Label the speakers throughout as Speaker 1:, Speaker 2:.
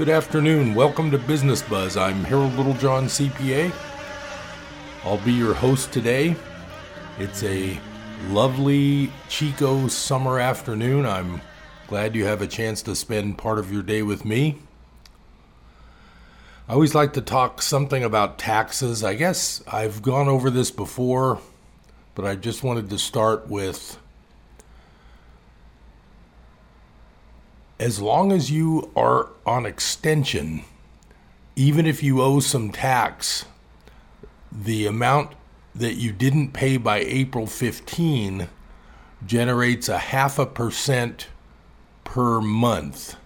Speaker 1: Good afternoon. Welcome to Business Buzz. I'm Harold Littlejohn, CPA. I'll be your host today. It's a lovely Chico summer afternoon. I'm glad you have a chance to spend part of your day with me. I always like to talk something about taxes. I guess I've gone over this before, but I just wanted to start with as long as you are on extension, even if you owe some tax, the amount that you didn't pay by April 15 generates a half a percent per month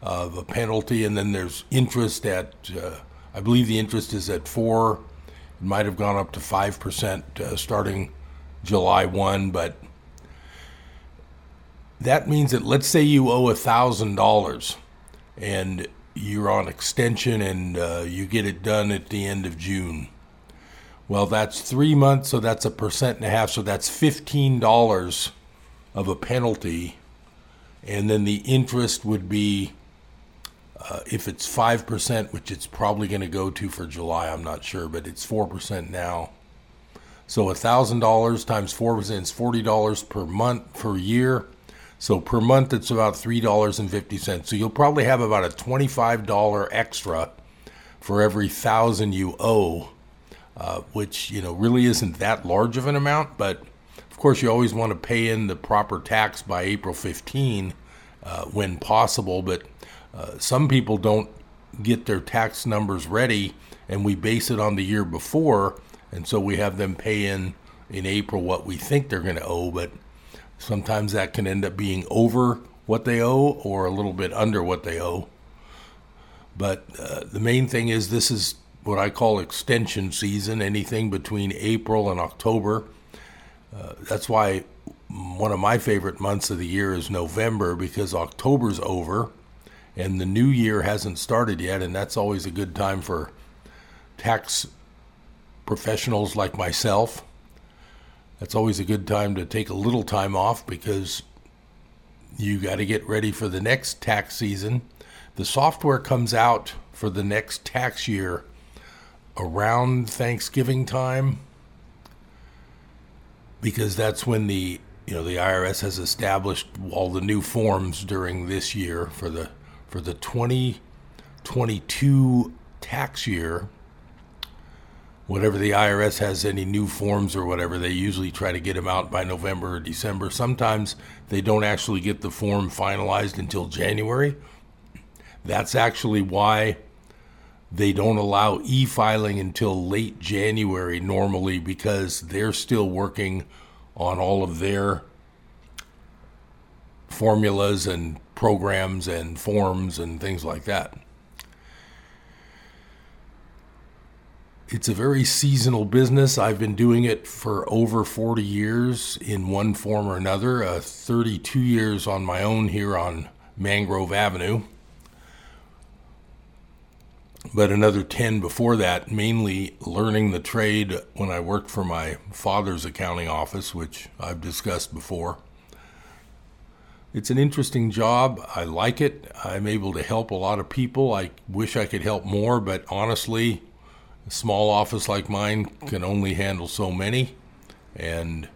Speaker 1: of a penalty, and then there's interest at, uh, I believe the interest is at four. It might have gone up to five percent uh, starting July 1, but that means that let's say you owe a thousand dollars and you're on extension and uh, you get it done at the end of June. Well, that's three months, so that's a percent and a half, so that's fifteen dollars of a penalty, and then the interest would be. Uh, if it's 5%, which it's probably going to go to for July, I'm not sure, but it's 4% now. So $1,000 times 4% is $40 per month per year. So per month, it's about $3.50. So you'll probably have about a $25 extra for every thousand you owe, uh, which, you know, really isn't that large of an amount. But of course, you always want to pay in the proper tax by April 15 uh, when possible. But uh, some people don't get their tax numbers ready, and we base it on the year before. And so we have them pay in in April what we think they're going to owe. But Sometimes that can end up being over what they owe or a little bit under what they owe. But uh, the main thing is this is what I call extension season, anything between April and October. Uh, that's why one of my favorite months of the year is November because October's over and the new year hasn't started yet, and that's always a good time for tax professionals like myself that's always a good time to take a little time off because you got to get ready for the next tax season. The software comes out for the next tax year around Thanksgiving time because that's when the you know the IRS has established all the new forms during this year for the for the 2022 tax year whatever the IRS has any new forms or whatever, they usually try to get them out by November or December. Sometimes they don't actually get the form finalized until January. That's actually why they don't allow e filing until late January normally because they're still working on all of their formulas and programs and forms and things like that. It's a very seasonal business. I've been doing it for over 40 years in one form or another, uh, 32 years on my own here on Mangrove Avenue, but another 10 before that, mainly learning the trade when I worked for my father's accounting office, which I've discussed before. It's an interesting job. I like it. I'm able to help a lot of people. I wish I could help more, but honestly, a small office like mine can only handle so many. And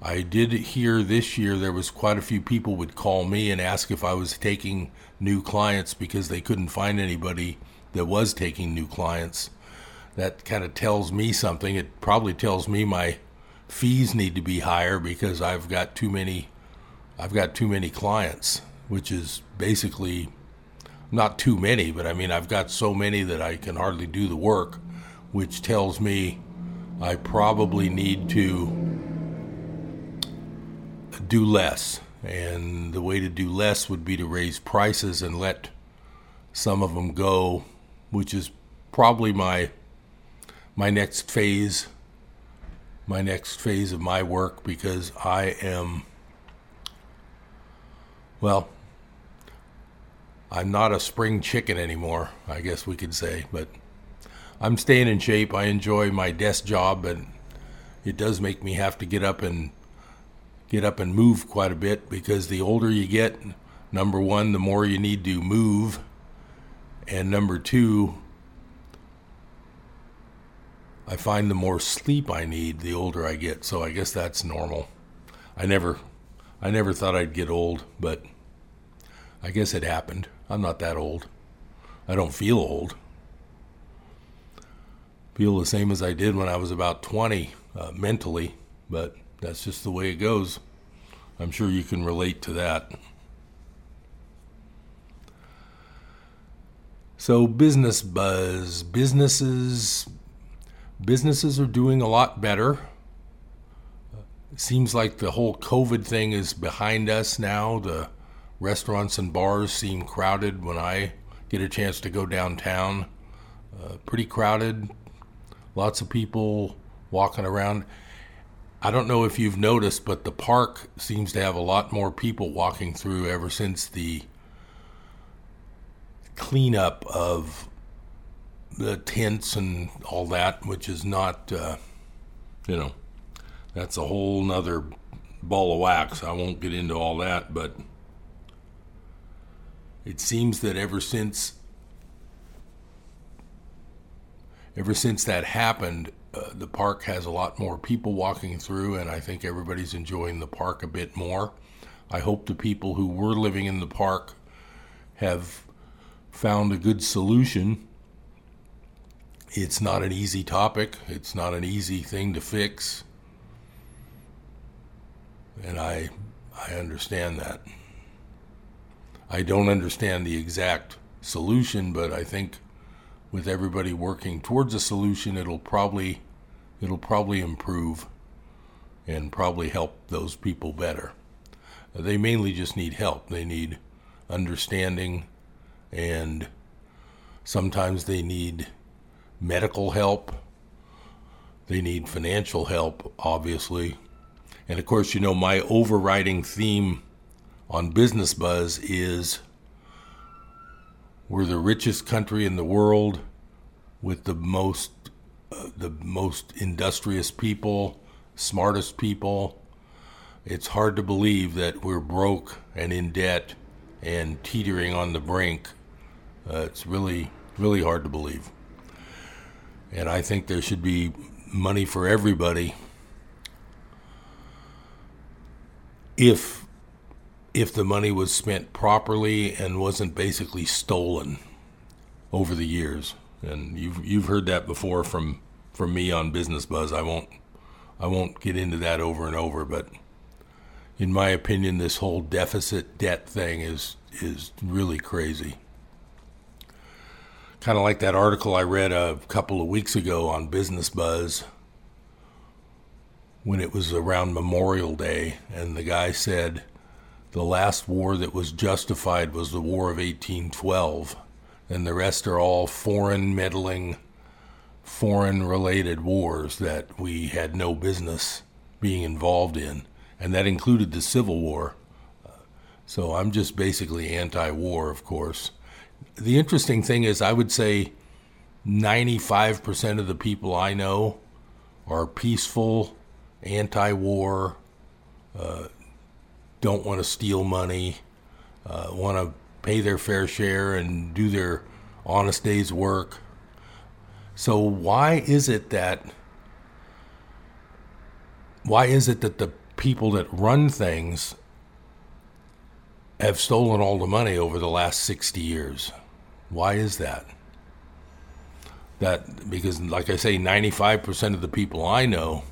Speaker 1: I did hear this year there was quite a few people would call me and ask if I was taking new clients because they couldn't find anybody that was taking new clients. That kind of tells me something. It probably tells me my fees need to be higher because I've got too many I've got too many clients, which is basically not too many, but I mean I've got so many that I can hardly do the work which tells me I probably need to do less. And the way to do less would be to raise prices and let some of them go, which is probably my my next phase my next phase of my work because I am well I'm not a spring chicken anymore, I guess we could say, but I'm staying in shape. I enjoy my desk job, but it does make me have to get up and get up and move quite a bit because the older you get, number one, the more you need to move, And number two, I find the more sleep I need, the older I get. So I guess that's normal. I never, I never thought I'd get old, but I guess it happened. I'm not that old. I don't feel old. Feel the same as I did when I was about 20 uh, mentally, but that's just the way it goes. I'm sure you can relate to that. So business buzz, businesses businesses are doing a lot better. It seems like the whole COVID thing is behind us now. The restaurants and bars seem crowded when I get a chance to go downtown. Uh, pretty crowded, lots of people walking around. I don't know if you've noticed, but the park seems to have a lot more people walking through ever since the cleanup of the tents and all that, which is not, uh, you know, that's a whole nother ball of wax. I won't get into all that, but it seems that ever since ever since that happened, uh, the park has a lot more people walking through, and I think everybody's enjoying the park a bit more. I hope the people who were living in the park have found a good solution. It's not an easy topic, it's not an easy thing to fix. And I I understand that. I don't understand the exact solution, but I think with everybody working towards a solution, it'll probably it'll probably improve and probably help those people better. They mainly just need help. They need understanding and sometimes they need medical help. They need financial help, obviously. And of course, you know, my overriding theme on Business Buzz is we're the richest country in the world with the most uh, the most industrious people, smartest people. It's hard to believe that we're broke and in debt and teetering on the brink. Uh, it's really really hard to believe. And I think there should be money for everybody if if the money was spent properly and wasn't basically stolen over the years. And you've you've heard that before from from me on Business Buzz. I won't I won't get into that over and over, but in my opinion, this whole deficit debt thing is is really crazy. Kind of like that article I read a couple of weeks ago on Business Buzz when it was around Memorial Day, and the guy said the last war that was justified was the War of 1812, and the rest are all foreign meddling, foreign related wars that we had no business being involved in, and that included the Civil War. So I'm just basically anti war, of course. The interesting thing is, I would say 95% of the people I know are peaceful, anti war, uh, don't want to steal money, uh, want to pay their fair share and do their honest day's work. So why is it that why is it that the people that run things have stolen all the money over the last 60 years? Why is that? That because like I say 95% of the people I know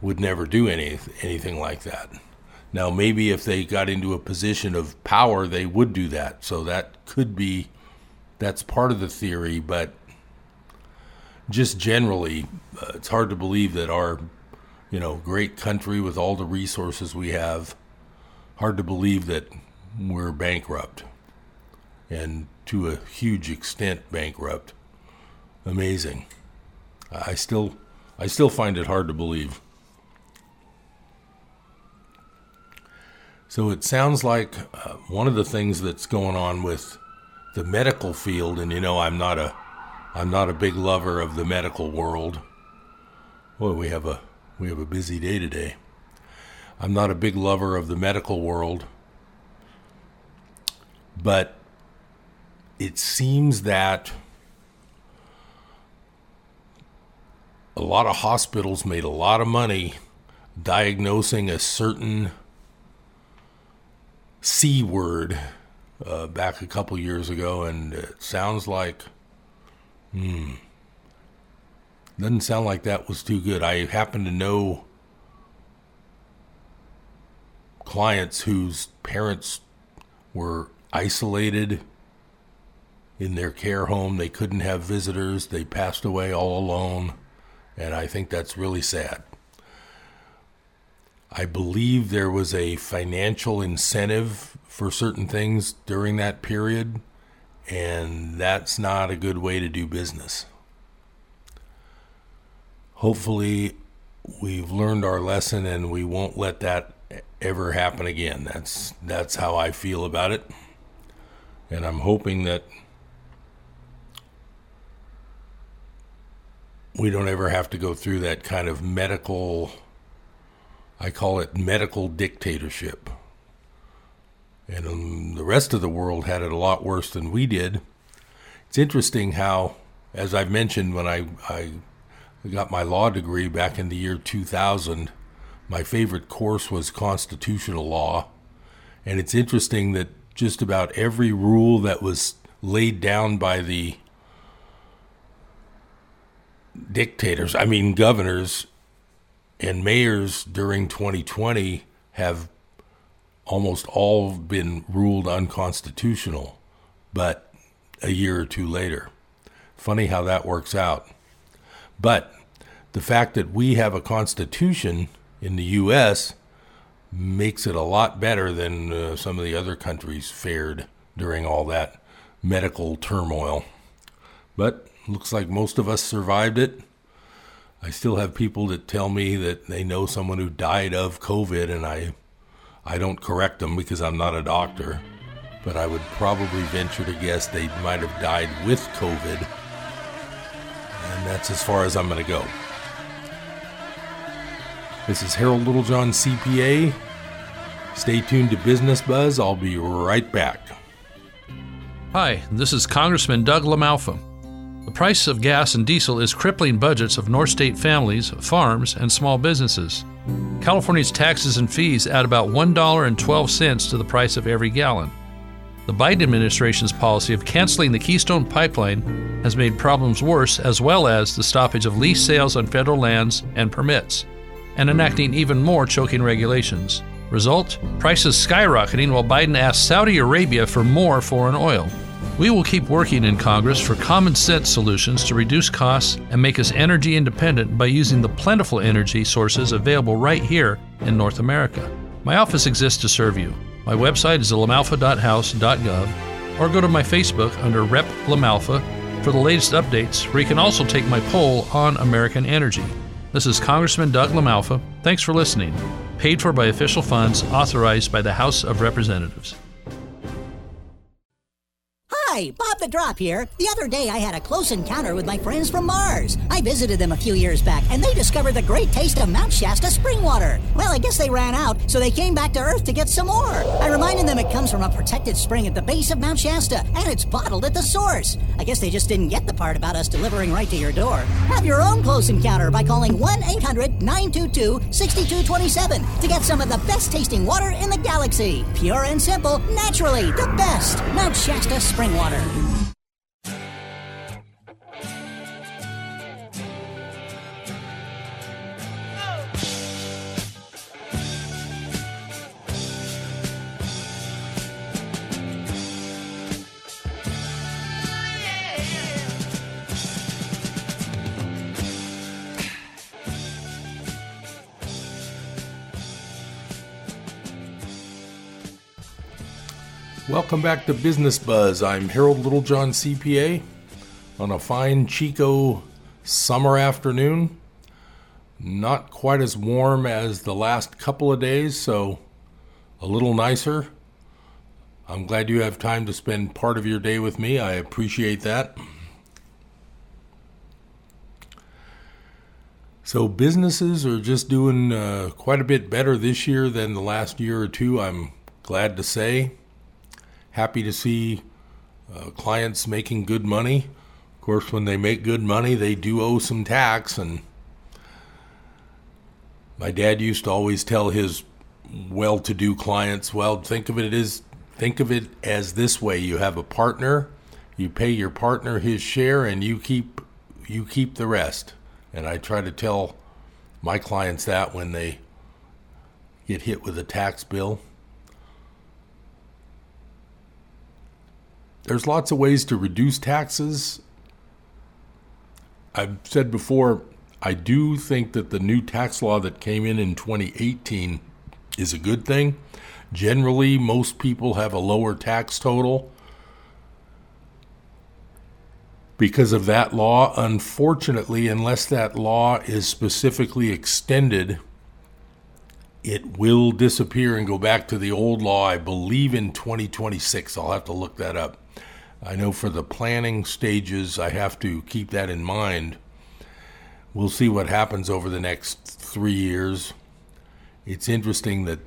Speaker 1: would never do any anything like that. Now, maybe if they got into a position of power, they would do that. So that could be, that's part of the theory, but just generally, uh, it's hard to believe that our, you know, great country with all the resources we have, hard to believe that we're bankrupt and to a huge extent bankrupt. Amazing. I still, I still find it hard to believe. So it sounds like uh, one of the things that's going on with the medical field, and you know, I'm not a, I'm not a big lover of the medical world. Boy, we have a, we have a busy day today. I'm not a big lover of the medical world, but it seems that a lot of hospitals made a lot of money diagnosing a certain C word uh, back a couple years ago, and it sounds like, hmm, doesn't sound like that was too good. I happen to know clients whose parents were isolated in their care home. They couldn't have visitors. They passed away all alone. And I think that's really sad. I believe there was a financial incentive for certain things during that period, and that's not a good way to do business. Hopefully, we've learned our lesson and we won't let that ever happen again. That's that's how I feel about it. And I'm hoping that we don't ever have to go through that kind of medical I call it medical dictatorship. And um, the rest of the world had it a lot worse than we did. It's interesting how, as I've mentioned, when I, I got my law degree back in the year 2000, my favorite course was constitutional law. And it's interesting that just about every rule that was laid down by the dictators, I mean, governors and mayors during 2020 have almost all been ruled unconstitutional, but a year or two later. Funny how that works out. But the fact that we have a constitution in the U.S. makes it a lot better than uh, some of the other countries fared during all that medical turmoil. But looks like most of us survived it. I still have people that tell me that they know someone who died of COVID, and I, I don't correct them because I'm not a doctor, but I would probably venture to guess they might have died with COVID, and that's as far as I'm going to go. This is Harold Littlejohn, CPA. Stay tuned to Business Buzz. I'll be right back.
Speaker 2: Hi, this is Congressman Doug LaMalfa. The price of gas and diesel is crippling budgets of North State families, farms, and small businesses. California's taxes and fees add about $1.12 to the price of every gallon. The Biden administration's policy of canceling the Keystone Pipeline has made problems worse, as well as the stoppage of lease sales on federal lands and permits, and enacting even more choking regulations. Result prices skyrocketing while Biden asks Saudi Arabia for more foreign oil. We will keep working in Congress for common sense solutions to reduce costs and make us energy independent by using the plentiful energy sources available right here in North America. My office exists to serve you. My website is lamalfa.house.gov or go to my Facebook under Rep Lamalfa for the latest updates where you can also take my poll on American energy. This is Congressman Doug LaMalfa. Thanks for listening. Paid for by official funds authorized by the House of Representatives.
Speaker 3: Hi, Bob the Drop here. The other day I had a close encounter with my friends from Mars. I visited them a few years back and they discovered the great taste of Mount Shasta spring water. Well, I guess they ran out, so they came back to Earth to get some more. I reminded them it comes from a protected spring at the base of Mount Shasta and it's bottled at the source. I guess they just didn't get the part about us delivering right to your door. Have your own close encounter by calling 1 800 922 6227 to get some of the best tasting water in the galaxy. Pure and simple, naturally, the best. Mount Shasta spring water water.
Speaker 1: Welcome back to Business Buzz. I'm Harold Littlejohn, CPA, on a fine Chico summer afternoon. Not quite as warm as the last couple of days, so a little nicer. I'm glad you have time to spend part of your day with me. I appreciate that. So, businesses are just doing uh, quite a bit better this year than the last year or two, I'm glad to say happy to see uh, clients making good money. Of course, when they make good money, they do owe some tax. And my dad used to always tell his well-to-do clients, "Well, think of it as think of it as this way: you have a partner, you pay your partner his share, and you keep you keep the rest." And I try to tell my clients that when they get hit with a tax bill. There's lots of ways to reduce taxes. I've said before, I do think that the new tax law that came in in 2018 is a good thing. Generally, most people have a lower tax total because of that law. Unfortunately, unless that law is specifically extended, it will disappear and go back to the old law, I believe in 2026. I'll have to look that up. I know for the planning stages, I have to keep that in mind. We'll see what happens over the next three years. It's interesting that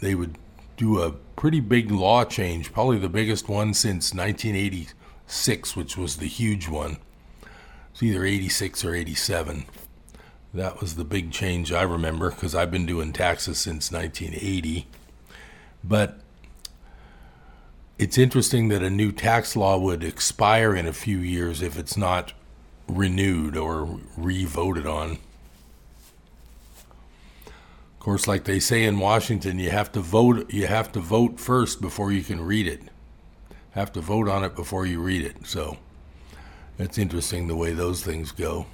Speaker 1: they would do a pretty big law change, probably the biggest one since 1986, which was the huge one. It's either 86 or 87. That was the big change I remember because I've been doing taxes since 1980. But it's interesting that a new tax law would expire in a few years if it's not renewed or re-voted on. Of course, like they say in Washington, you have to vote. You have to vote first before you can read it. Have to vote on it before you read it. So it's interesting the way those things go.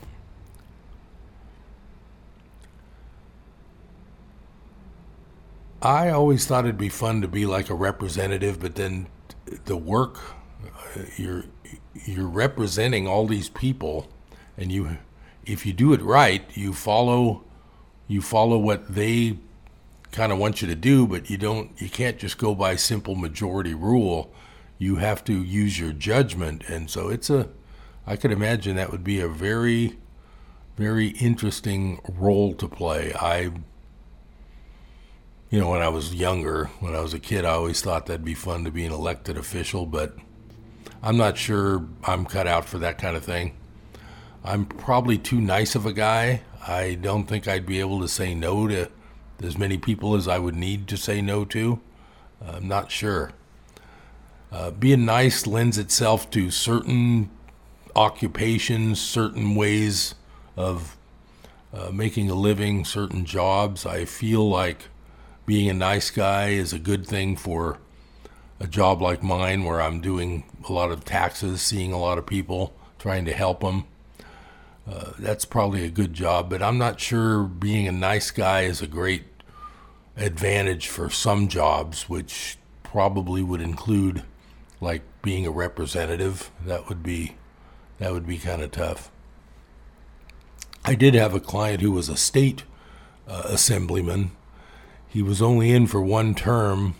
Speaker 1: I always thought it'd be fun to be like a representative, but then the work you're you're representing all these people, and you if you do it right, you follow you follow what they kind of want you to do, but you don't you can't just go by simple majority rule. You have to use your judgment, and so it's a I could imagine that would be a very very interesting role to play. I you know, when I was younger, when I was a kid, I always thought that'd be fun to be an elected official, but I'm not sure I'm cut out for that kind of thing. I'm probably too nice of a guy. I don't think I'd be able to say no to as many people as I would need to say no to. I'm not sure. Uh, being nice lends itself to certain occupations, certain ways of uh, making a living, certain jobs. I feel like being a nice guy is a good thing for a job like mine where I'm doing a lot of taxes, seeing a lot of people, trying to help them. Uh, that's probably a good job, but I'm not sure being a nice guy is a great advantage for some jobs, which probably would include like being a representative. That would be that would be kind of tough. I did have a client who was a state uh, assemblyman he was only in for one term,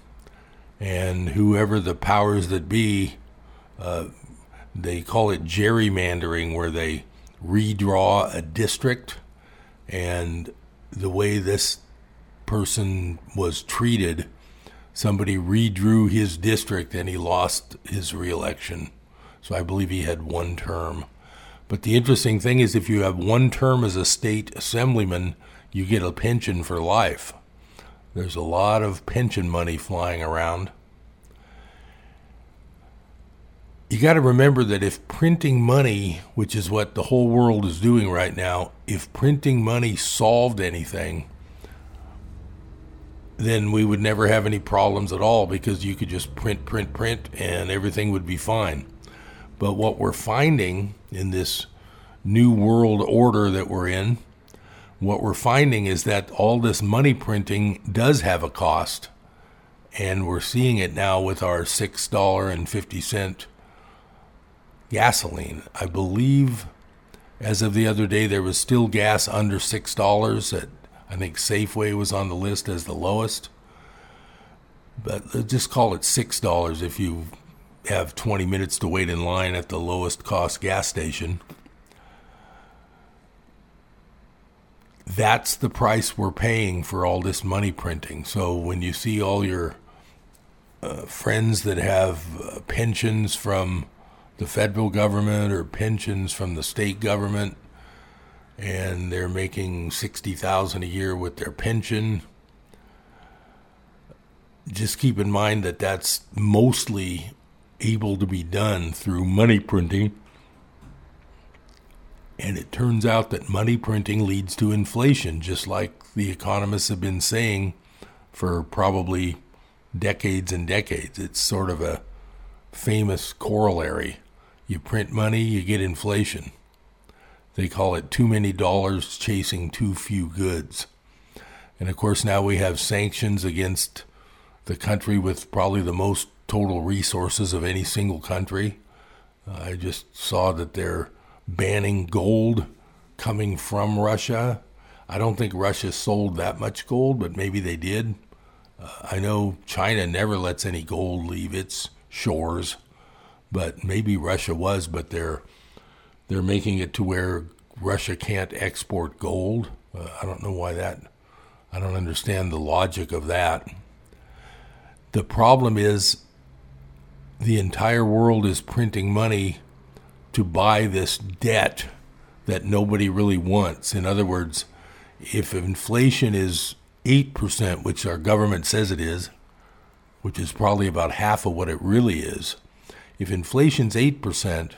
Speaker 1: and whoever the powers that be, uh, they call it gerrymandering, where they redraw a district, and the way this person was treated, somebody redrew his district and he lost his reelection. So I believe he had one term. But the interesting thing is, if you have one term as a state assemblyman, you get a pension for life. There's a lot of pension money flying around. You got to remember that if printing money, which is what the whole world is doing right now, if printing money solved anything, then we would never have any problems at all because you could just print, print, print, and everything would be fine. But what we're finding in this new world order that we're in what we're finding is that all this money printing does have a cost. And we're seeing it now with our $6.50 gasoline. I believe as of the other day, there was still gas under $6. At, I think Safeway was on the list as the lowest. But just call it $6 if you have 20 minutes to wait in line at the lowest cost gas station. That's the price we're paying for all this money printing. So when you see all your uh, friends that have uh, pensions from the federal government or pensions from the state government, and they're making sixty thousand a year with their pension. Just keep in mind that that's mostly able to be done through money printing. And it turns out that money printing leads to inflation, just like the economists have been saying for probably decades and decades. It's sort of a famous corollary. You print money, you get inflation. They call it too many dollars chasing too few goods. And of course, now we have sanctions against the country with probably the most total resources of any single country. I just saw that they're banning gold coming from Russia. I don't think Russia sold that much gold, but maybe they did. Uh, I know China never lets any gold leave its shores, but maybe Russia was, but they're they're making it to where Russia can't export gold. Uh, I don't know why that. I don't understand the logic of that. The problem is the entire world is printing money to buy this debt that nobody really wants. In other words, if inflation is 8%, which our government says it is, which is probably about half of what it really is, if inflation's 8%,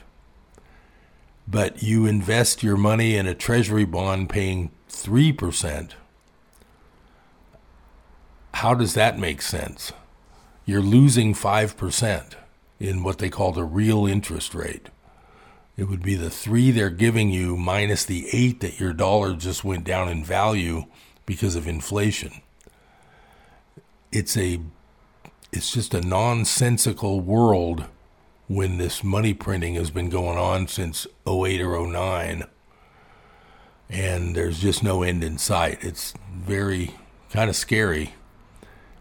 Speaker 1: but you invest your money in a treasury bond paying 3%, how does that make sense? You're losing 5% in what they call the real interest rate. It would be the three they're giving you minus the eight that your dollar just went down in value because of inflation. It's a it's just a nonsensical world when this money printing has been going on since 08 or 09 and there's just no end in sight. It's very kind of scary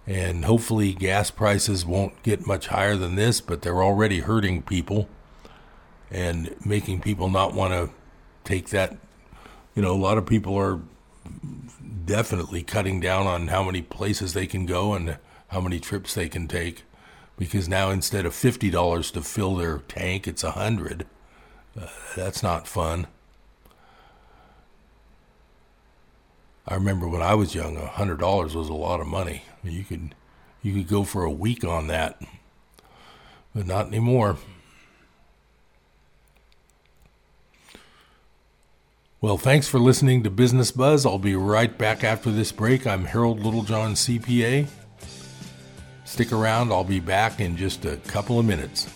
Speaker 1: and hopefully, gas prices won't get much higher than this, but they're already hurting people and making people not want to take that. You know, a lot of people are definitely cutting down on how many places they can go and how many trips they can take because now instead of $50 to fill their tank, it's a 100 uh, That's not fun. I remember when I was young, a hundred dollars was a lot of money. You could you could go for a week on that, but not anymore. Well, thanks for listening to Business Buzz. I'll be right back after this break. I'm Harold Littlejohn, CPA. Stick around, I'll be back in just a couple of minutes.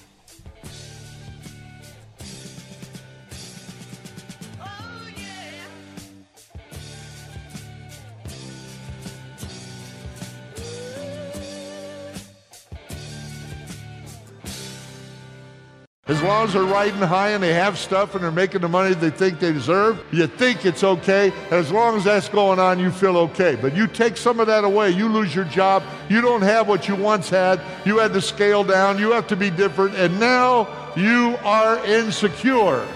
Speaker 4: As long as they're riding high and they have stuff and they're making the money they think they deserve, you think it's okay. As long as that's going on, you feel okay. But you take some of that away, you lose your job. You don't have what you once had. You had to scale down. You have to be different. And now you are insecure.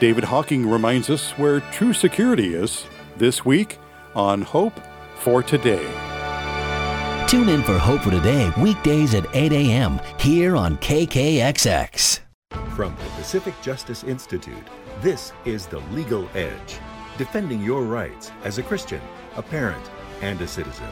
Speaker 5: David Hocking reminds us where true security is this week on Hope for Today.
Speaker 6: Tune in for Hope for Today weekdays at 8 a.m. here on KKXX.
Speaker 7: From the Pacific Justice Institute, this is The Legal Edge, defending your rights as a Christian, a parent, and a citizen.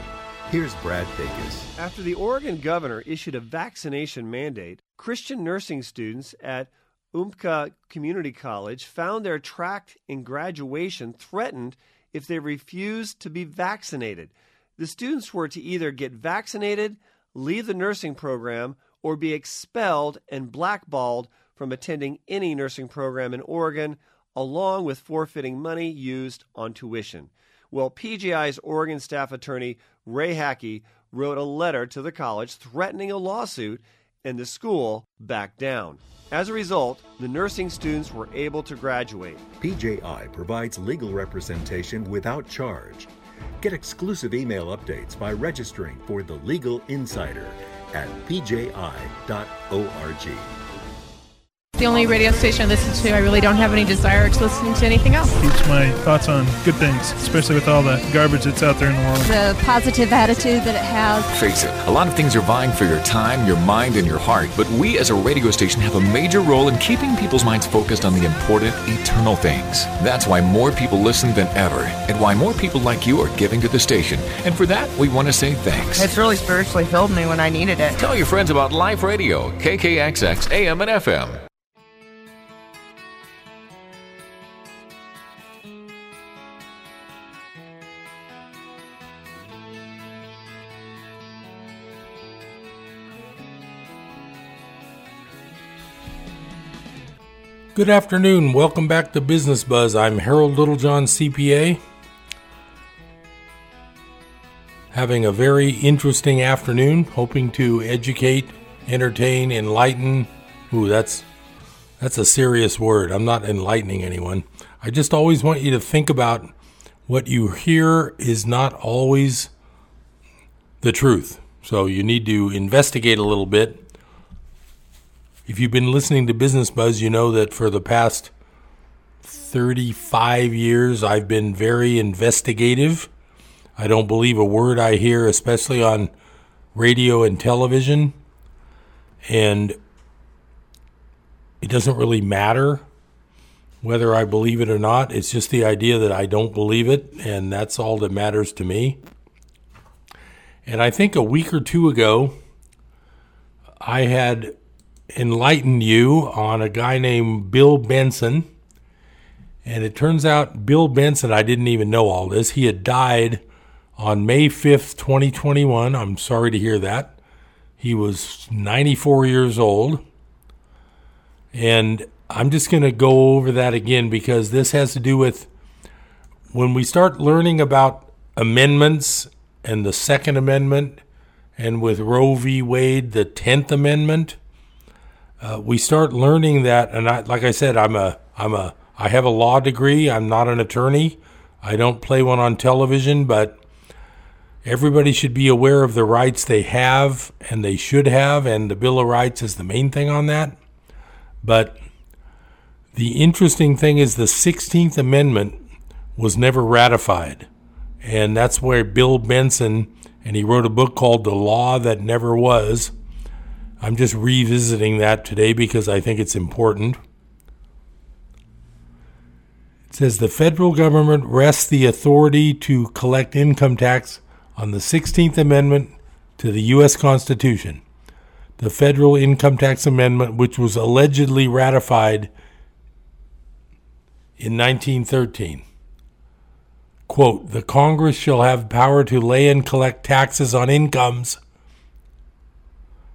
Speaker 7: Here's Brad Dacus.
Speaker 8: After the Oregon governor issued a vaccination mandate, Christian nursing students at Umpqua Community College found their track in graduation threatened if they refused to be vaccinated. The students were to either get vaccinated, leave the nursing program, or be expelled and blackballed from attending any nursing program in Oregon, along with forfeiting money used on tuition. Well, PJI's Oregon staff attorney, Ray Hacke, wrote a letter to the college threatening a lawsuit, and the school backed down. As a result, the nursing students were able to graduate.
Speaker 7: PJI provides legal representation without charge. Get exclusive email updates by registering for the Legal Insider at pji.org.
Speaker 9: the only radio station I listen to. I really don't have any desire to listen to anything else.
Speaker 10: Keeps my thoughts on good things, especially with all the garbage that's out there in the world.
Speaker 11: The positive attitude that it has.
Speaker 12: Face it, a lot of things are vying for your time, your mind, and your heart, but we as a radio station have a major role in keeping people's minds focused on the important, eternal things. That's why more people listen than ever, and why more people like you are giving to the station. And for that, we want to say thanks.
Speaker 13: It's really spiritually filled me when I needed it.
Speaker 12: Tell your friends about Life Radio, KKXX AM and FM.
Speaker 1: Good afternoon. Welcome back to Business Buzz. I'm Harold Littlejohn, CPA. Having a very interesting afternoon, hoping to educate, entertain, enlighten. Ooh, that's that's a serious word. I'm not enlightening anyone. I just always want you to think about what you hear is not always the truth. So you need to investigate a little bit if you've been listening to Business Buzz, you know that for the past 35 years, I've been very investigative. I don't believe a word I hear, especially on radio and television. And it doesn't really matter whether I believe it or not. It's just the idea that I don't believe it, and that's all that matters to me. And I think a week or two ago, I had enlighten you on a guy named Bill Benson. And it turns out Bill Benson, I didn't even know all this. He had died on May 5th, 2021. I'm sorry to hear that. He was 94 years old. And I'm just going to go over that again because this has to do with when we start learning about amendments and the Second Amendment, and with Roe v. Wade, the 10th Amendment uh, we start learning that, and I, like I said, I'm a, I'm a, I have a law degree. I'm not an attorney. I don't play one on television, but everybody should be aware of the rights they have and they should have, and the Bill of Rights is the main thing on that. But the interesting thing is the 16th Amendment was never ratified. And that's where Bill Benson, and he wrote a book called The Law That Never Was I'm just revisiting that today because I think it's important. It says the federal government rests the authority to collect income tax on the 16th Amendment to the U.S. Constitution, the Federal Income Tax Amendment, which was allegedly ratified in 1913. Quote, the Congress shall have power to lay and collect taxes on incomes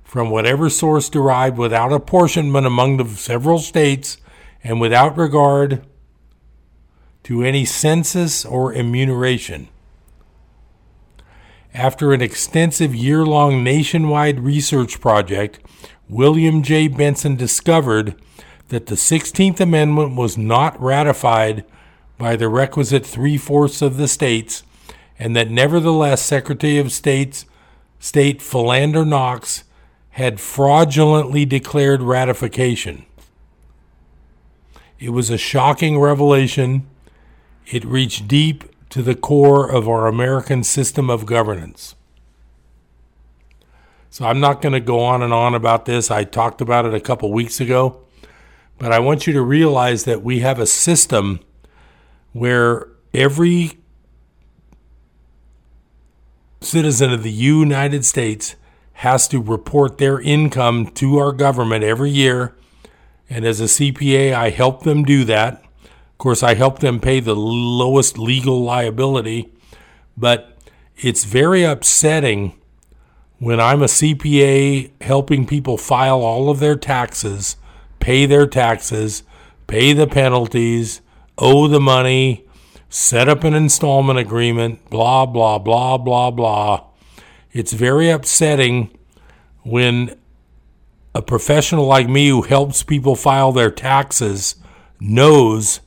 Speaker 1: from whatever source derived without apportionment among the several states and without regard to any census or enumeration. After an extensive year long nationwide research project, William J. Benson discovered that the 16th Amendment was not ratified by the requisite three fourths of the states, and that nevertheless Secretary of State's State Philander Knox had fraudulently declared ratification. It was a shocking revelation. It reached deep to the core of our American system of governance. So I'm not going to go on and on about this. I talked about it a couple weeks ago. But I want you to realize that we have a system where every citizen of the United States has to report their income to our government every year. And as a CPA, I help them do that. Of course, I help them pay the lowest legal liability, but it's very upsetting when I'm a CPA helping people file all of their taxes, pay their taxes, pay the penalties, owe the money, set up an installment agreement, blah, blah, blah, blah, blah. It's very upsetting when a professional like me who helps people file their taxes knows,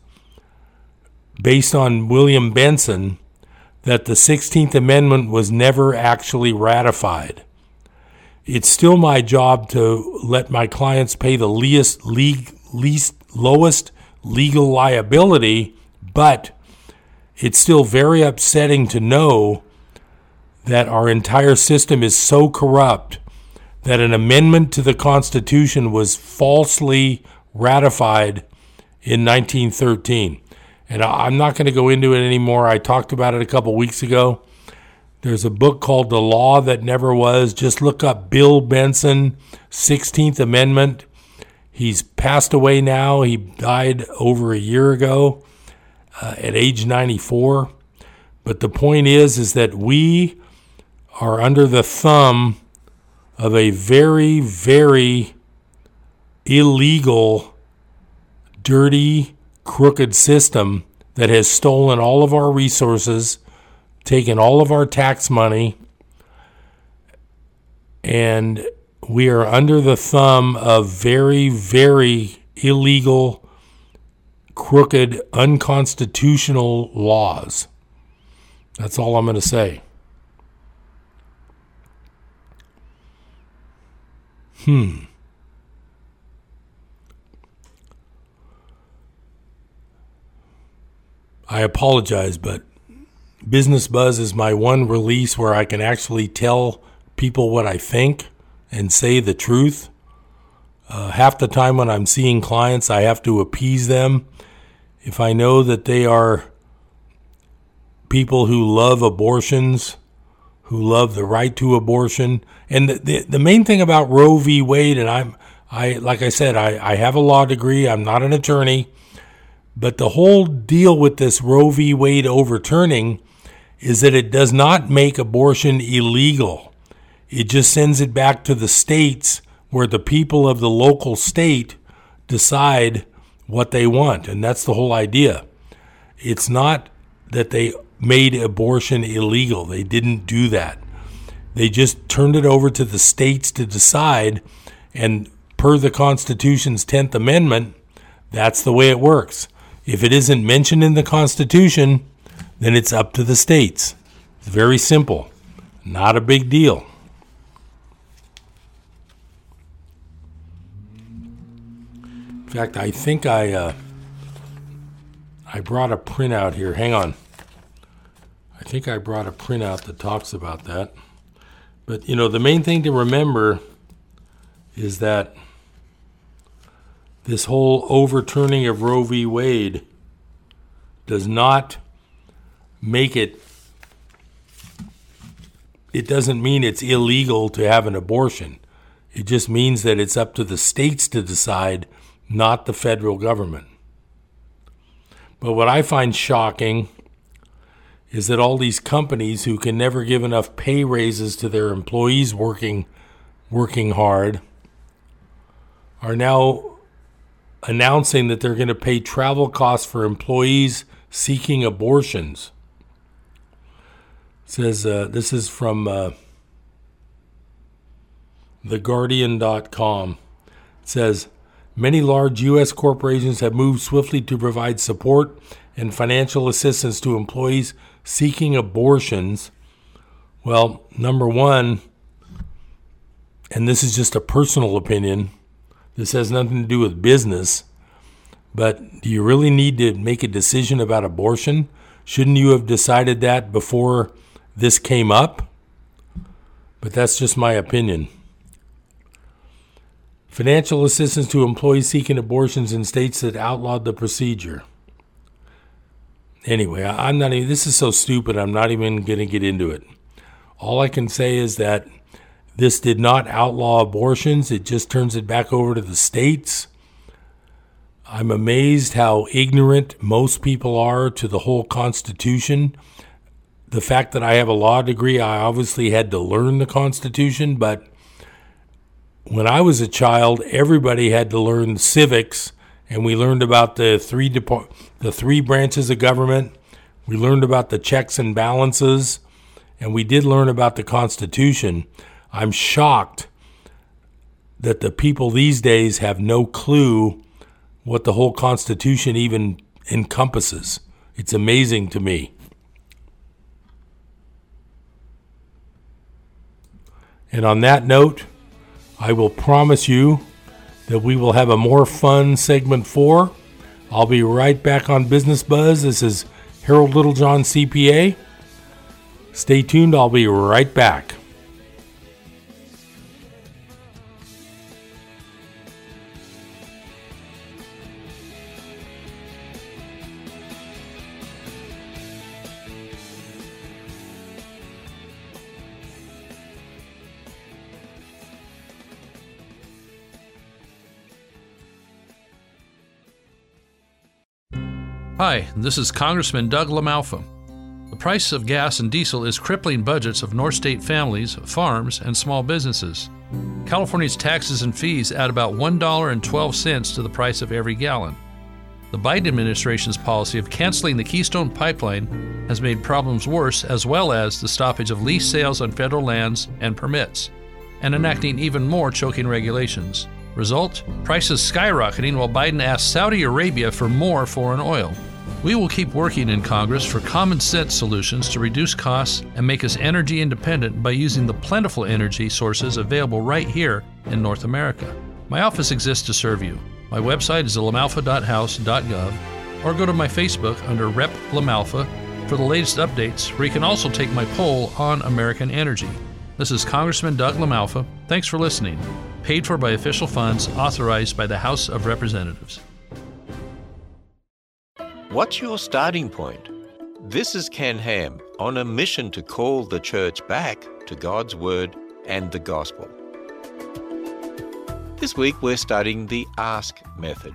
Speaker 1: based on William Benson, that the 16th Amendment was never actually ratified. It's still my job to let my clients pay the least, least lowest legal liability, but it's still very upsetting to know that our entire system is so corrupt that an amendment to the Constitution was falsely ratified in 1913. And I'm not going to go into it anymore. I talked about it a couple weeks ago. There's a book called The Law That Never Was. Just look up Bill Benson, 16th Amendment. He's passed away now. He died over a year ago uh, at age 94. But the point is, is that we are under the thumb of a very, very illegal, dirty, crooked system that has stolen all of our resources, taken all of our tax money, and we are under the thumb of very, very illegal, crooked, unconstitutional laws. That's all I'm going to say. Hmm. I apologize, but Business Buzz is my one release where I can actually tell people what I think and say the truth. Uh, half the time when I'm seeing clients, I have to appease them. If I know that they are people who love abortions, who love the right to abortion, and the, the, the main thing about Roe v. Wade, and I'm, I like I said, I, I have a law degree. I'm not an attorney, but the whole deal with this Roe v. Wade overturning is that it does not make abortion illegal. It just sends it back to the states where the people of the local state decide what they want. And that's the whole idea. It's not that they made abortion illegal, they didn't do that. They just turned it over to the states to decide. And per the Constitution's 10th Amendment, that's the way it works. If it isn't mentioned in the Constitution, then it's up to the states. It's very simple, not a big deal. In fact, I think I uh, I brought a printout here. Hang on. I think I brought a printout that talks about that. But you know, the main thing to remember is that this whole overturning of Roe v. Wade does not make it it doesn't mean it's illegal to have an abortion. It just means that it's up to the states to decide, not the federal government. But what I find shocking is that all these companies who can never give enough pay raises to their employees working working hard are now announcing that they're going to pay travel costs for employees seeking abortions. It says uh, this is from uh, theguardian.com. It says many large U.S. corporations have moved swiftly to provide support and financial assistance to employees seeking abortions. Well, number one, and this is just a personal opinion, this has nothing to do with business, but do you really need to make a decision about abortion? Shouldn't you have decided that before this came up? But that's just my opinion. Financial assistance to employees seeking abortions in states that outlawed the procedure. Anyway, I'm not even, this is so stupid, I'm not even going to get into it. All I can say is that this did not outlaw abortions, it just turns it back over to the states. I'm amazed how ignorant most people are to the whole Constitution. The fact that I have a law degree, I obviously had to learn the Constitution, but when I was a child, everybody had to learn civics, and we learned about the three depart- the three branches of government. We learned about the checks and balances, and we did learn about the Constitution. I'm shocked that the people these days have no clue what the whole Constitution even encompasses. It's amazing to me. And on that note, I will promise you that we will have a more fun segment four. I'll be right back on Business Buzz. This is Harold Littlejohn, CPA. Stay tuned, I'll be right back.
Speaker 2: Hi, this is Congressman Doug LaMalfa. The price of gas and diesel is crippling budgets of North State families, farms, and small businesses. California's taxes and fees add about $1.12 to the price of every gallon. The Biden administration's policy of canceling the Keystone Pipeline has made problems worse, as well as the stoppage of lease sales on federal lands and permits, and enacting even more choking regulations. Result? Prices skyrocketing while Biden asks Saudi Arabia for more foreign oil. We will keep working in Congress for common sense solutions to reduce costs and make us energy independent by using the plentiful energy sources available right here in North America. My office exists to serve you. My website is lamalfa.house.gov or go to my Facebook under Rep Lamalfa for the latest updates where you can also take my poll on American energy. This is Congressman Doug LaMalfa. Thanks for listening. Paid for by official funds authorized by the House of Representatives.
Speaker 14: What's your starting point? This is Ken Ham on a mission to call the church back to God's Word and the Gospel. This week we're studying the ASK method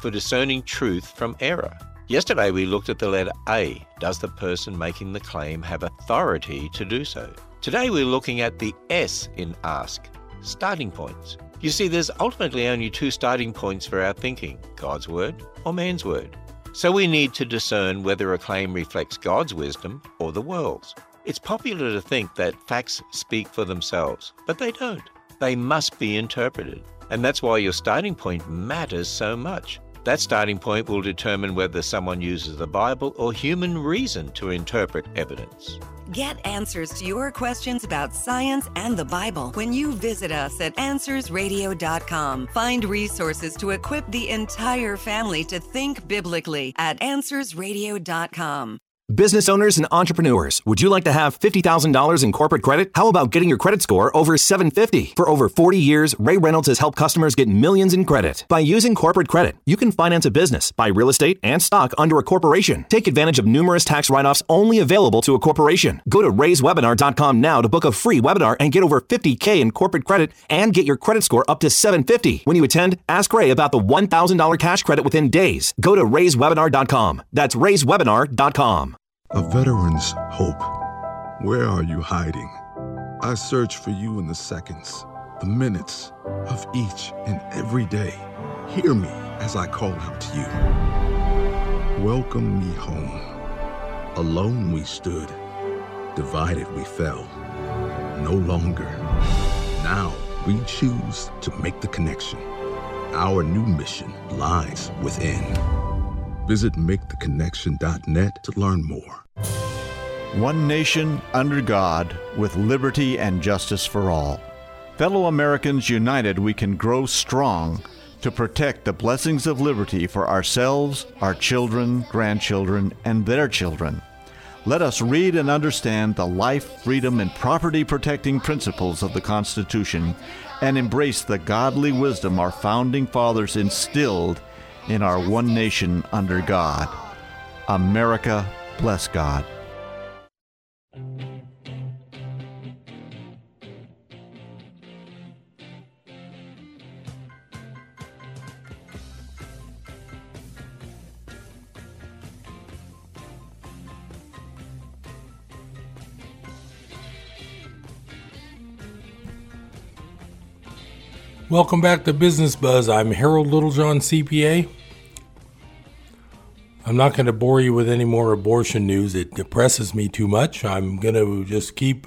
Speaker 14: for discerning truth from error. Yesterday we looked at the letter A. Does the person making the claim have authority to do so? Today we're looking at the S in ASK starting points. You see, there's ultimately only two starting points for our thinking God's Word or man's Word. So we need to discern whether a claim reflects God's wisdom or the world's. It's popular to think that facts speak for themselves, but they don't. They must be interpreted. And that's why your starting point matters so much. That starting point will determine whether someone uses the Bible or human reason to interpret evidence.
Speaker 15: Get answers to your questions about science and the Bible when you visit us at AnswersRadio.com. Find resources to equip the entire family to think biblically at AnswersRadio.com.
Speaker 16: Business owners and entrepreneurs, would you like to have $50,000 in corporate credit? How about getting your credit score over 750? For over 40 years, Ray Reynolds has helped customers get millions in credit. By using corporate credit, you can finance a business, buy real estate and stock under a corporation. Take advantage of numerous tax write offs only available to a corporation. Go to raiswebinar.com now to book a free webinar and get over 50K in corporate credit and get your credit score up to 750. When you attend, ask Ray about the $1,000 cash credit within days. Go to raiswebinar.com. That's raiswebinar.com.
Speaker 17: A veteran's hope. Where are you hiding? I search for you in the seconds, the minutes of each and every day. Hear me as I call out to you. Welcome me home. Alone we stood, divided we fell. No longer. Now we choose to make the connection. Our new mission lies within. Visit maketheconnection.net to learn more.
Speaker 18: One nation under God, with liberty and justice for all. Fellow Americans united, we can grow strong to protect the blessings of liberty for ourselves, our children, grandchildren, and their children. Let us read and understand the life, freedom, and property protecting principles of the Constitution and embrace the godly wisdom our founding fathers instilled in our one nation under God. America, bless God.
Speaker 1: Welcome back to Business Buzz. I'm Harold Littlejohn, CPA. I'm not going to bore you with any more abortion news. It depresses me too much. I'm going to just keep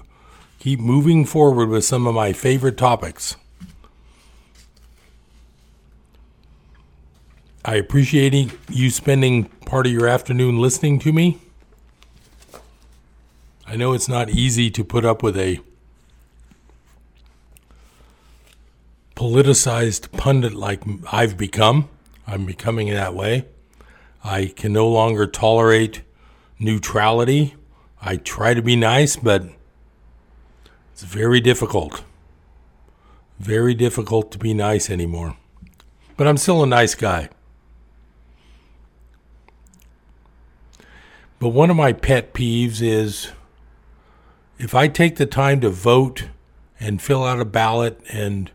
Speaker 1: keep moving forward with some of my favorite topics. I appreciate you spending part of your afternoon listening to me. I know it's not easy to put up with a politicized pundit like I've become. I'm becoming that way. I can no longer tolerate neutrality. I try to be nice, but it's very difficult. Very difficult to be nice anymore. But I'm still a nice guy. But one of my pet peeves is if I take the time to vote and fill out a ballot, and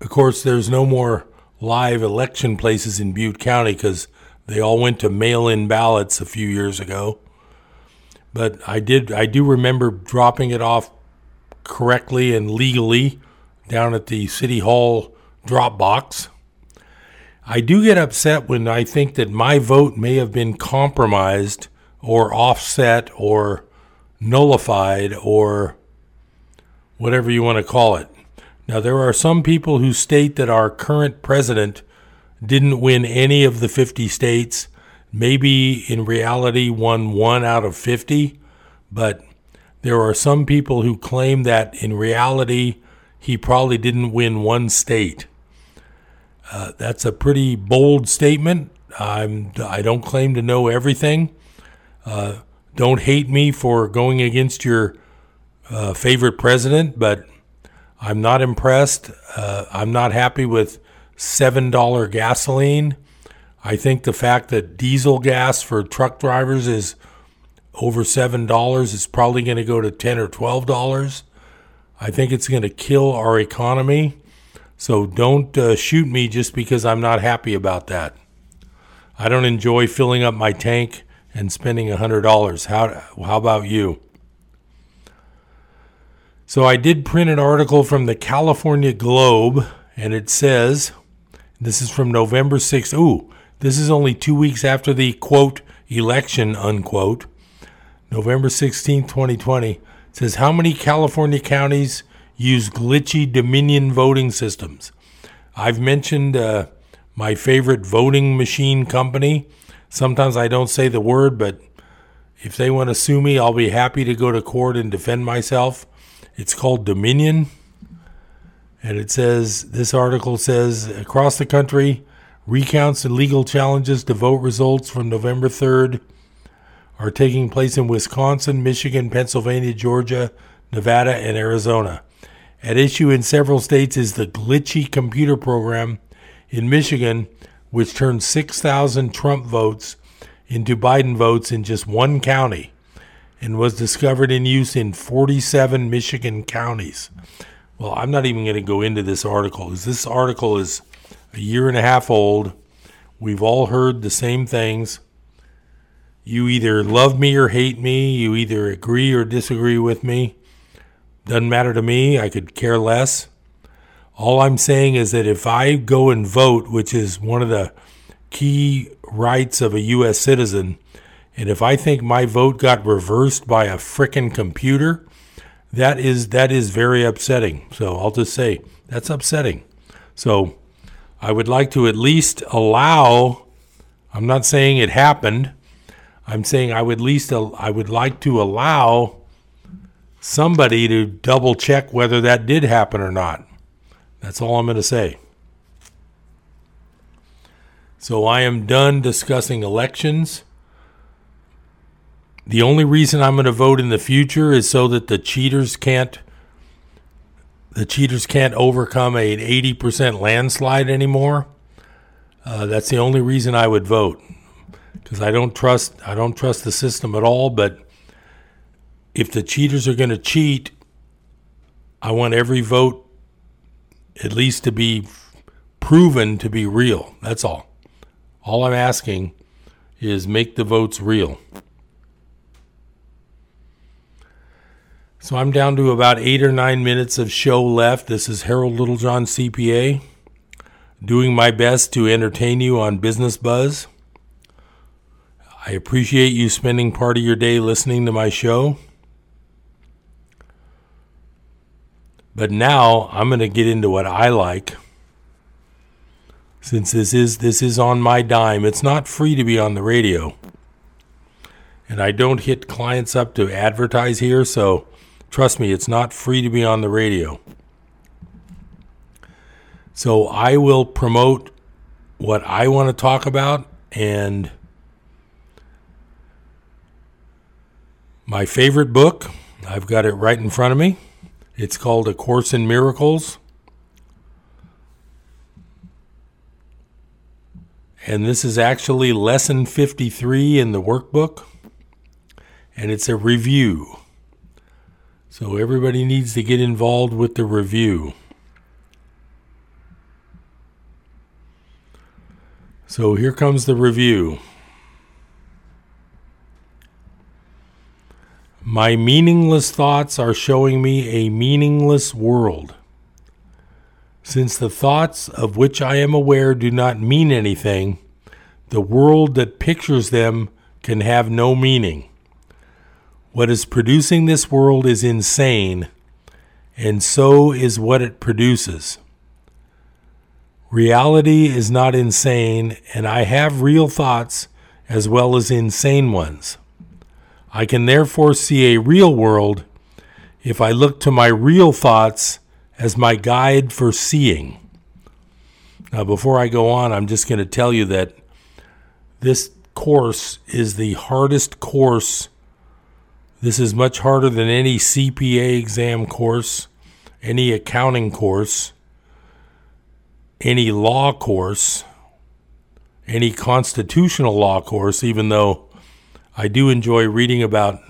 Speaker 1: of course, there's no more live election places in Butte County because they all went to mail in ballots a few years ago. But I did, I do remember dropping it off correctly and legally down at the City Hall drop box. I do get upset when I think that my vote may have been compromised or offset or nullified or whatever you want to call it. Now, there are some people who state that our current president didn't win any of the 50 states, maybe in reality won one out of 50, but there are some people who claim that in reality he probably didn't win one state. Uh, that's a pretty bold statement. I'm, I don't claim to know everything. Uh, don't hate me for going against your uh, favorite president, but I'm not impressed. Uh, I'm not happy with $7 gasoline. I think the fact that diesel gas for truck drivers is over $7 is probably going to go to 10 or $12. I think it's going to kill our economy. So don't uh, shoot me just because I'm not happy about that. I don't enjoy filling up my tank and spending $100. How, how about you? So I did print an article from the California Globe, and it says this is from November 6th. Ooh, this is only two weeks after the quote election, unquote. November 16th, 2020. It says How many California counties use glitchy Dominion voting systems. I've mentioned uh, my favorite voting machine company. Sometimes I don't say the word, but if they want to sue me, I'll be happy to go to court and defend myself. It's called Dominion. And it says this article says across the country, recounts and legal challenges to vote results from November 3rd are taking place in Wisconsin, Michigan, Pennsylvania, Georgia, Nevada, and Arizona. At issue in several states is the glitchy computer program in Michigan, which turned 6,000 Trump votes into Biden votes in just one county and was discovered in use in 47 Michigan counties. Well, I'm not even going to go into this article because this article is a year and a half old. We've all heard the same things. You either love me or hate me, you either agree or disagree with me. Doesn't matter to me. I could care less. All I'm saying is that if I go and vote, which is one of the key rights of a U.S. citizen, and if I think my vote got reversed by a frickin' computer, that is that is very upsetting. So I'll just say that's upsetting. So I would like to at least allow. I'm not saying it happened. I'm saying I would least I would like to allow somebody to double check whether that did happen or not. That's all I'm going to say. So I am done discussing elections. The only reason I'm going to vote in the future is so that the cheaters can't the cheaters can't overcome an 80% landslide anymore. Uh, that's the only reason I would vote because I don't trust I don't trust the system at all. But if the cheaters are going to cheat, I want every vote at least to be proven to be real. That's all. All I'm asking is make the votes real. So I'm down to about eight or nine minutes of show left. This is Harold Littlejohn, CPA, doing my best to entertain you on Business Buzz. I appreciate you spending part of your day listening to my show. But now I'm going to get into what I like. Since this is this is on my dime, it's not free to be on the radio. And I don't hit clients up to advertise here, so trust me, it's not free to be on the radio. So I will promote what I want to talk about and my favorite book. I've got it right in front of me. It's called A Course in Miracles. And this is actually lesson 53 in the workbook. And it's a review. So everybody needs to get involved with the review. So here comes the review. My meaningless thoughts are showing me a meaningless world. Since the thoughts of which I am aware do not mean anything, the world that pictures them can have no meaning. What is producing this world is insane, and so is what it produces. Reality is not insane, and I have real thoughts as well as insane ones. I can therefore see a real world if I look to my real thoughts as my guide for seeing. Now, before I go on, I'm just going to tell you that this course is the hardest course. This is much harder than any CPA exam course, any accounting course, any law course, any constitutional law course, even though I do enjoy reading about,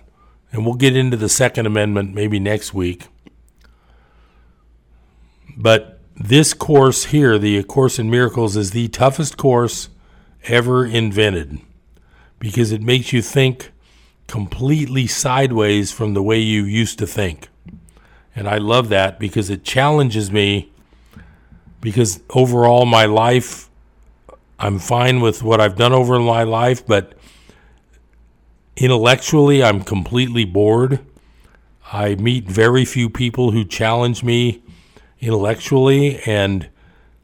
Speaker 1: and we'll get into the Second Amendment maybe next week. But this course here, the Course in Miracles, is the toughest course ever invented because it makes you think completely sideways from the way you used to think. And I love that because it challenges me because overall my life I'm fine with what I've done over my life, but intellectually I'm completely bored. I meet very few people who challenge me intellectually, and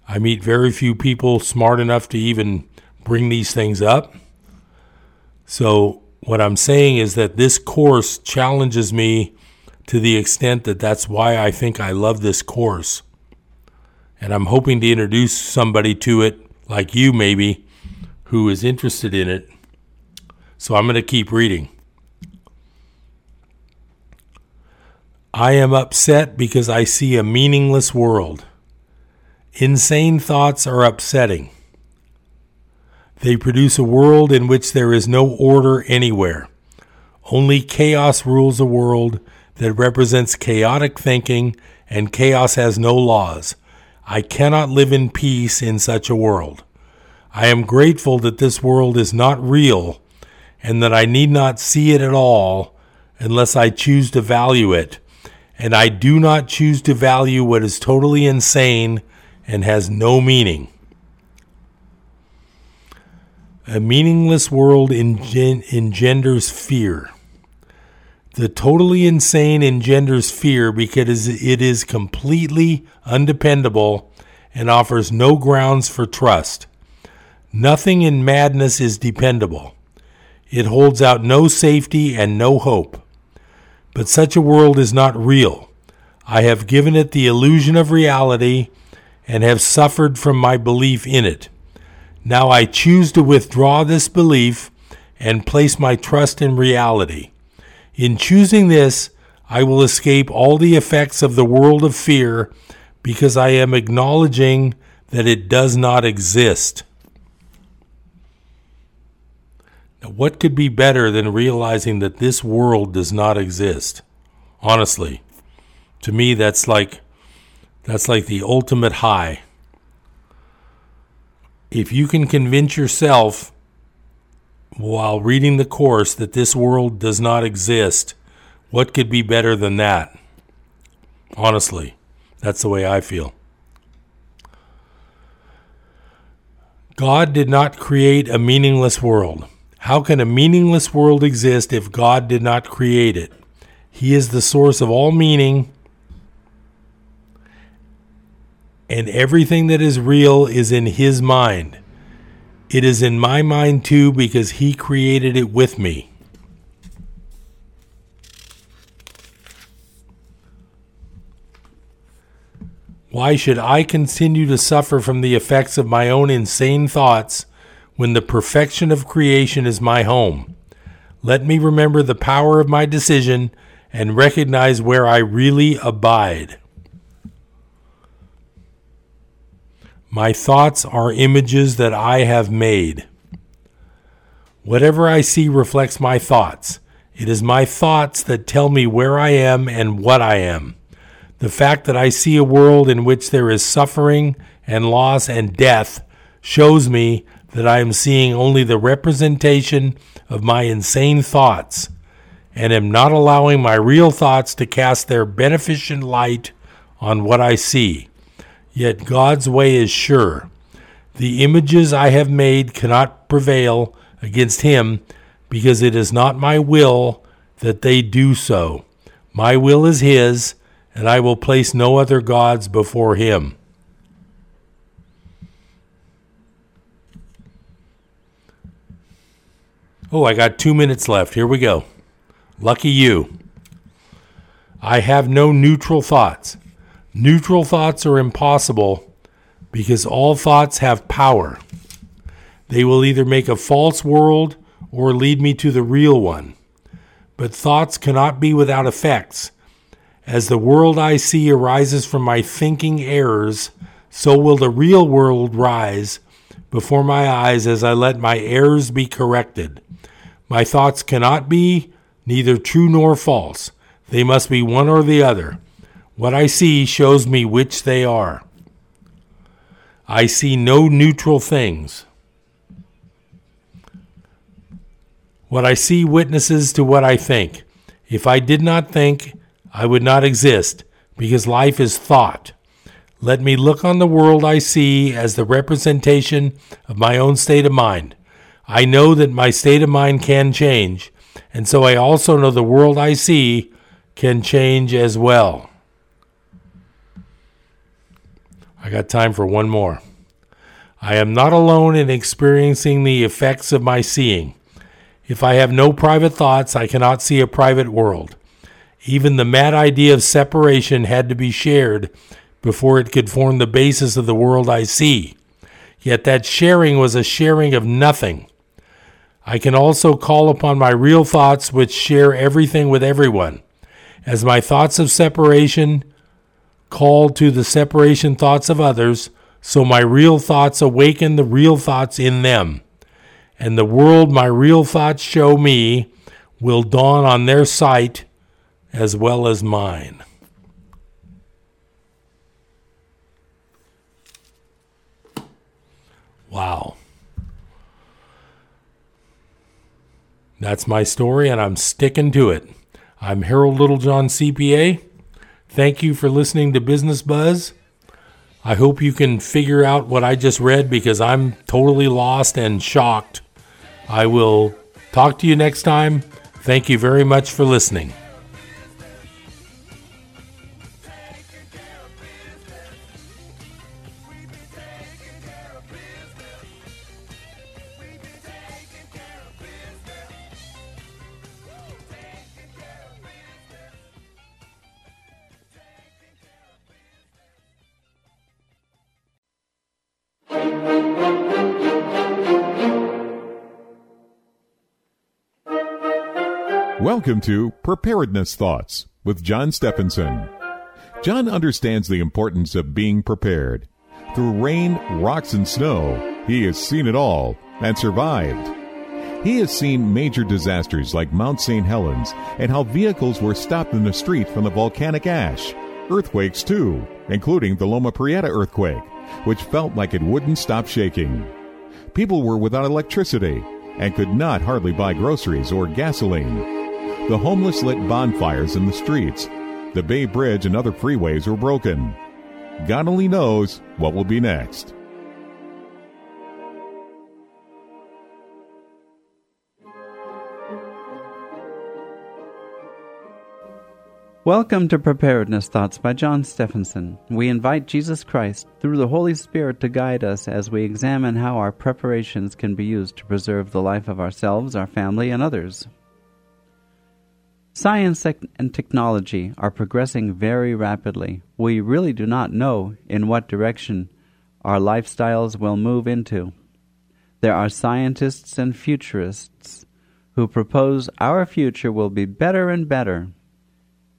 Speaker 1: I meet very few people smart enough to even bring these things up. So, what I'm saying is that this course challenges me to the extent that that's why I think I love this course. And I'm hoping to introduce somebody to it, like you maybe, who is interested in it. So I'm going to keep reading. I am upset because I see a meaningless world. Insane thoughts are upsetting. They produce a world in which there is no order anywhere. Only chaos rules a world that represents chaotic thinking, and chaos has no laws. I cannot live in peace in such a world. I am grateful that this world is not real and that I need not see it at all unless I choose to value it and I do not choose to value what is totally insane and has no meaning. A meaningless world engen- engenders fear. The totally insane engenders fear because it is completely undependable and offers no grounds for trust. Nothing in madness is dependable. It holds out no safety and no hope. But such a world is not real. I have given it the illusion of reality and have suffered from my belief in it. Now I choose to withdraw this belief and place my trust in reality. In choosing this, I will escape all the effects of the world of fear because I am acknowledging that it does not exist. Now, what could be better than realizing that this world does not exist? Honestly, to me, that's like that's like the ultimate high. If you can convince yourself while reading the course that this world does not exist, what could be better than that? Honestly, that's the way I feel. God did not create a meaningless world. How can a meaningless world exist if God did not create it? He is the source of all meaning, and everything that is real is in His mind. It is in my mind too because He created it with me. Why should I continue to suffer from the effects of my own insane thoughts when the perfection of creation is my home? Let me remember the power of my decision and recognize where I really abide. My thoughts are images that I have made. Whatever I see reflects my thoughts. It is my thoughts that tell me where I am and what I am. The fact that I see a world in which there is suffering and loss and death shows me that I am seeing only the representation of my insane thoughts and am not allowing my real thoughts to cast their beneficent light on what I see. Yet God's way is sure. The images I have made cannot prevail against Him because it is not my will that they do so. My will is His, and I will place no other gods before Him. Oh, I got two minutes left. Here we go. Lucky you. I have no neutral thoughts. Neutral thoughts are impossible because all thoughts have power. They will either make a false world or lead me to the real one. But thoughts cannot be without effects. As the world I see arises from my thinking errors, so will the real world rise before my eyes as I let my errors be corrected. My thoughts cannot be neither true nor false. They must be one or the other. What I see shows me which they are. I see no neutral things. What I see witnesses to what I think. If I did not think, I would not exist, because life is thought. Let me look on the world I see as the representation of my own state of mind. I know that my state of mind can change, and so I also know the world I see can change as well. I got time for one more. I am not alone in experiencing the effects of my seeing. If I have no private thoughts, I cannot see a private world. Even the mad idea of separation had to be shared before it could form the basis of the world I see. Yet that sharing was a sharing of nothing. I can also call upon my real thoughts, which share everything with everyone. As my thoughts of separation call to the separation thoughts of others, so my real thoughts awaken the real thoughts in them. And the world my real thoughts show me will dawn on their sight as well as mine. Wow. That's my story, and I'm sticking to it. I'm Harold Littlejohn, CPA. Thank you for listening to Business Buzz. I hope you can figure out what I just read because I'm totally lost and shocked. I will talk to you next time. Thank you very much for listening.
Speaker 19: Welcome to Preparedness Thoughts with John Stephenson. John understands the importance of being prepared. Through rain, rocks, and snow, he has seen it all and survived. He has seen major disasters like Mount St. Helens and how vehicles were stopped in the street from the volcanic ash. Earthquakes, too, including the Loma Prieta earthquake, which felt like it wouldn't stop shaking. People were without electricity and could not hardly buy groceries or gasoline. The homeless lit bonfires in the streets. The Bay Bridge and other freeways were broken. God only knows what will be next.
Speaker 20: Welcome to Preparedness Thoughts by John Stephenson. We invite Jesus Christ through the Holy Spirit to guide us as we examine how our preparations can be used to preserve the life of ourselves, our family, and others. Science and technology are progressing very rapidly. We really do not know in what direction our lifestyles will move into. There are scientists and futurists who propose our future will be better and better,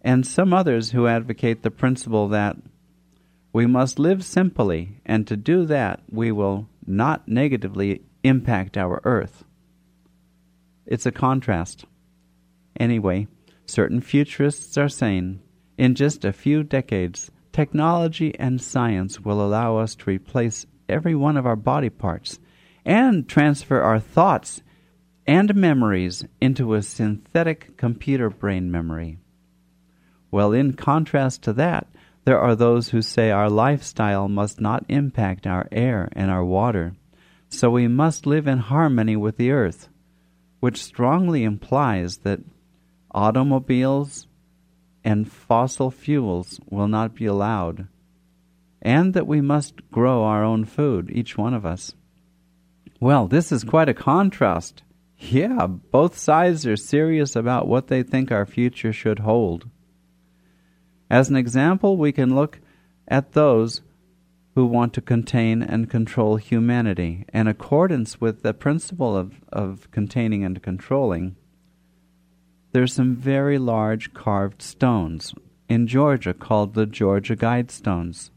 Speaker 20: and some others who advocate the principle that we must live simply, and to do that we will not negatively impact our earth. It's a contrast. Anyway, certain futurists are saying in just a few decades, technology and science will allow us to replace every one of our body parts and transfer our thoughts and memories into a synthetic computer brain memory. Well, in contrast to that, there are those who say our lifestyle must not impact our air and our water, so we must live in harmony with the earth, which strongly implies that automobiles and fossil fuels will not be allowed, and that we must grow our own food, each one of us. Well, this is quite a contrast. Yeah, both sides are serious about what they think our future should hold. As an example, we can look at those who want to contain and control humanity. In accordance with the principle of, of containing and controlling, there's some very large carved stones in Georgia called the Georgia Guidestones.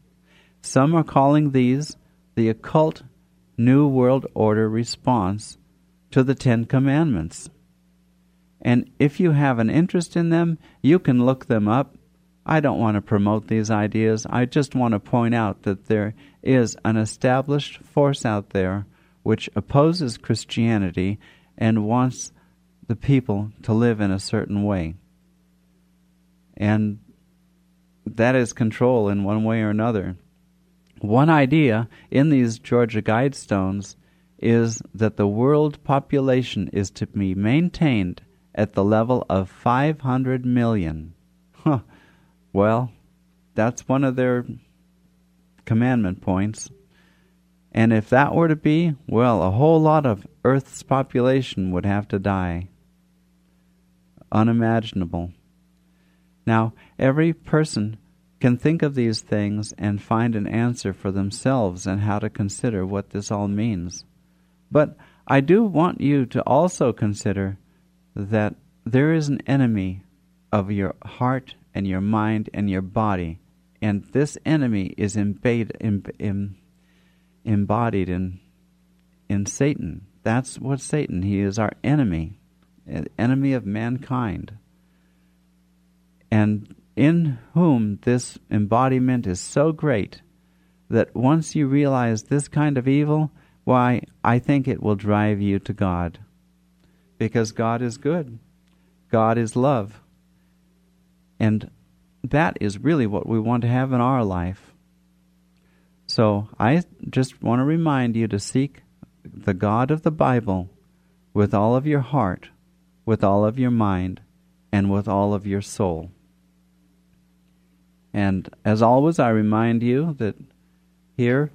Speaker 20: Some are calling these the occult New World Order response to the Ten Commandments. And if you have an interest in them, you can look them up I don't want to promote these ideas. I just want to point out that there is an established force out there which opposes Christianity and wants the people to live in a certain way. And that is control in one way or another. One idea in these Georgia Guidestones is that the world population is to be maintained at the level of 500 million. Huh. Well, that's one of their commandment points. And if that were to be, well, a whole lot of Earth's population would have to die. Unimaginable. Now, every person can think of these things and find an answer for themselves and how to consider what this all means. But I do want you to also consider that there is an enemy of your heart and your mind and your body. And this enemy is embodied, embodied in, in Satan. That's what Satan, he is our enemy, enemy of mankind. And in whom this embodiment is so great that once you realize this kind of evil, why, I think it will drive you to God. Because God is good, God is love. And that is really what we want to have in our life. So I just want to remind you to seek the God of the Bible with all of your heart, with all of your mind, and with all of your soul. And as always, I remind you that here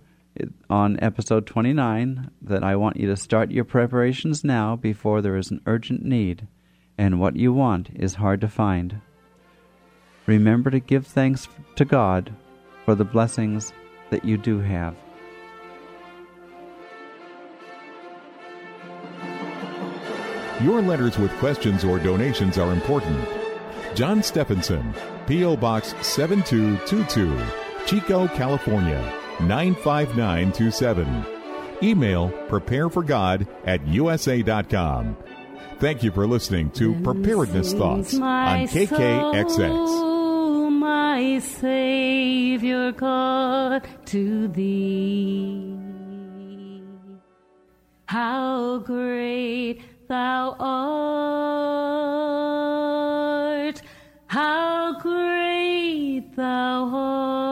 Speaker 20: on episode 29 that I want you to start your preparations now before there is an urgent need and what you want is hard to find. Remember to give thanks to God for the blessings that you do have.
Speaker 19: Your letters with questions or donations are important. John Stephenson, P.O. Box 7222, Chico, California 95927. Email prepareforgod at usa.com. Thank you for listening to Preparedness Thoughts on KKXX
Speaker 21: my Savior God, to thee. How great thou art! How great thou art!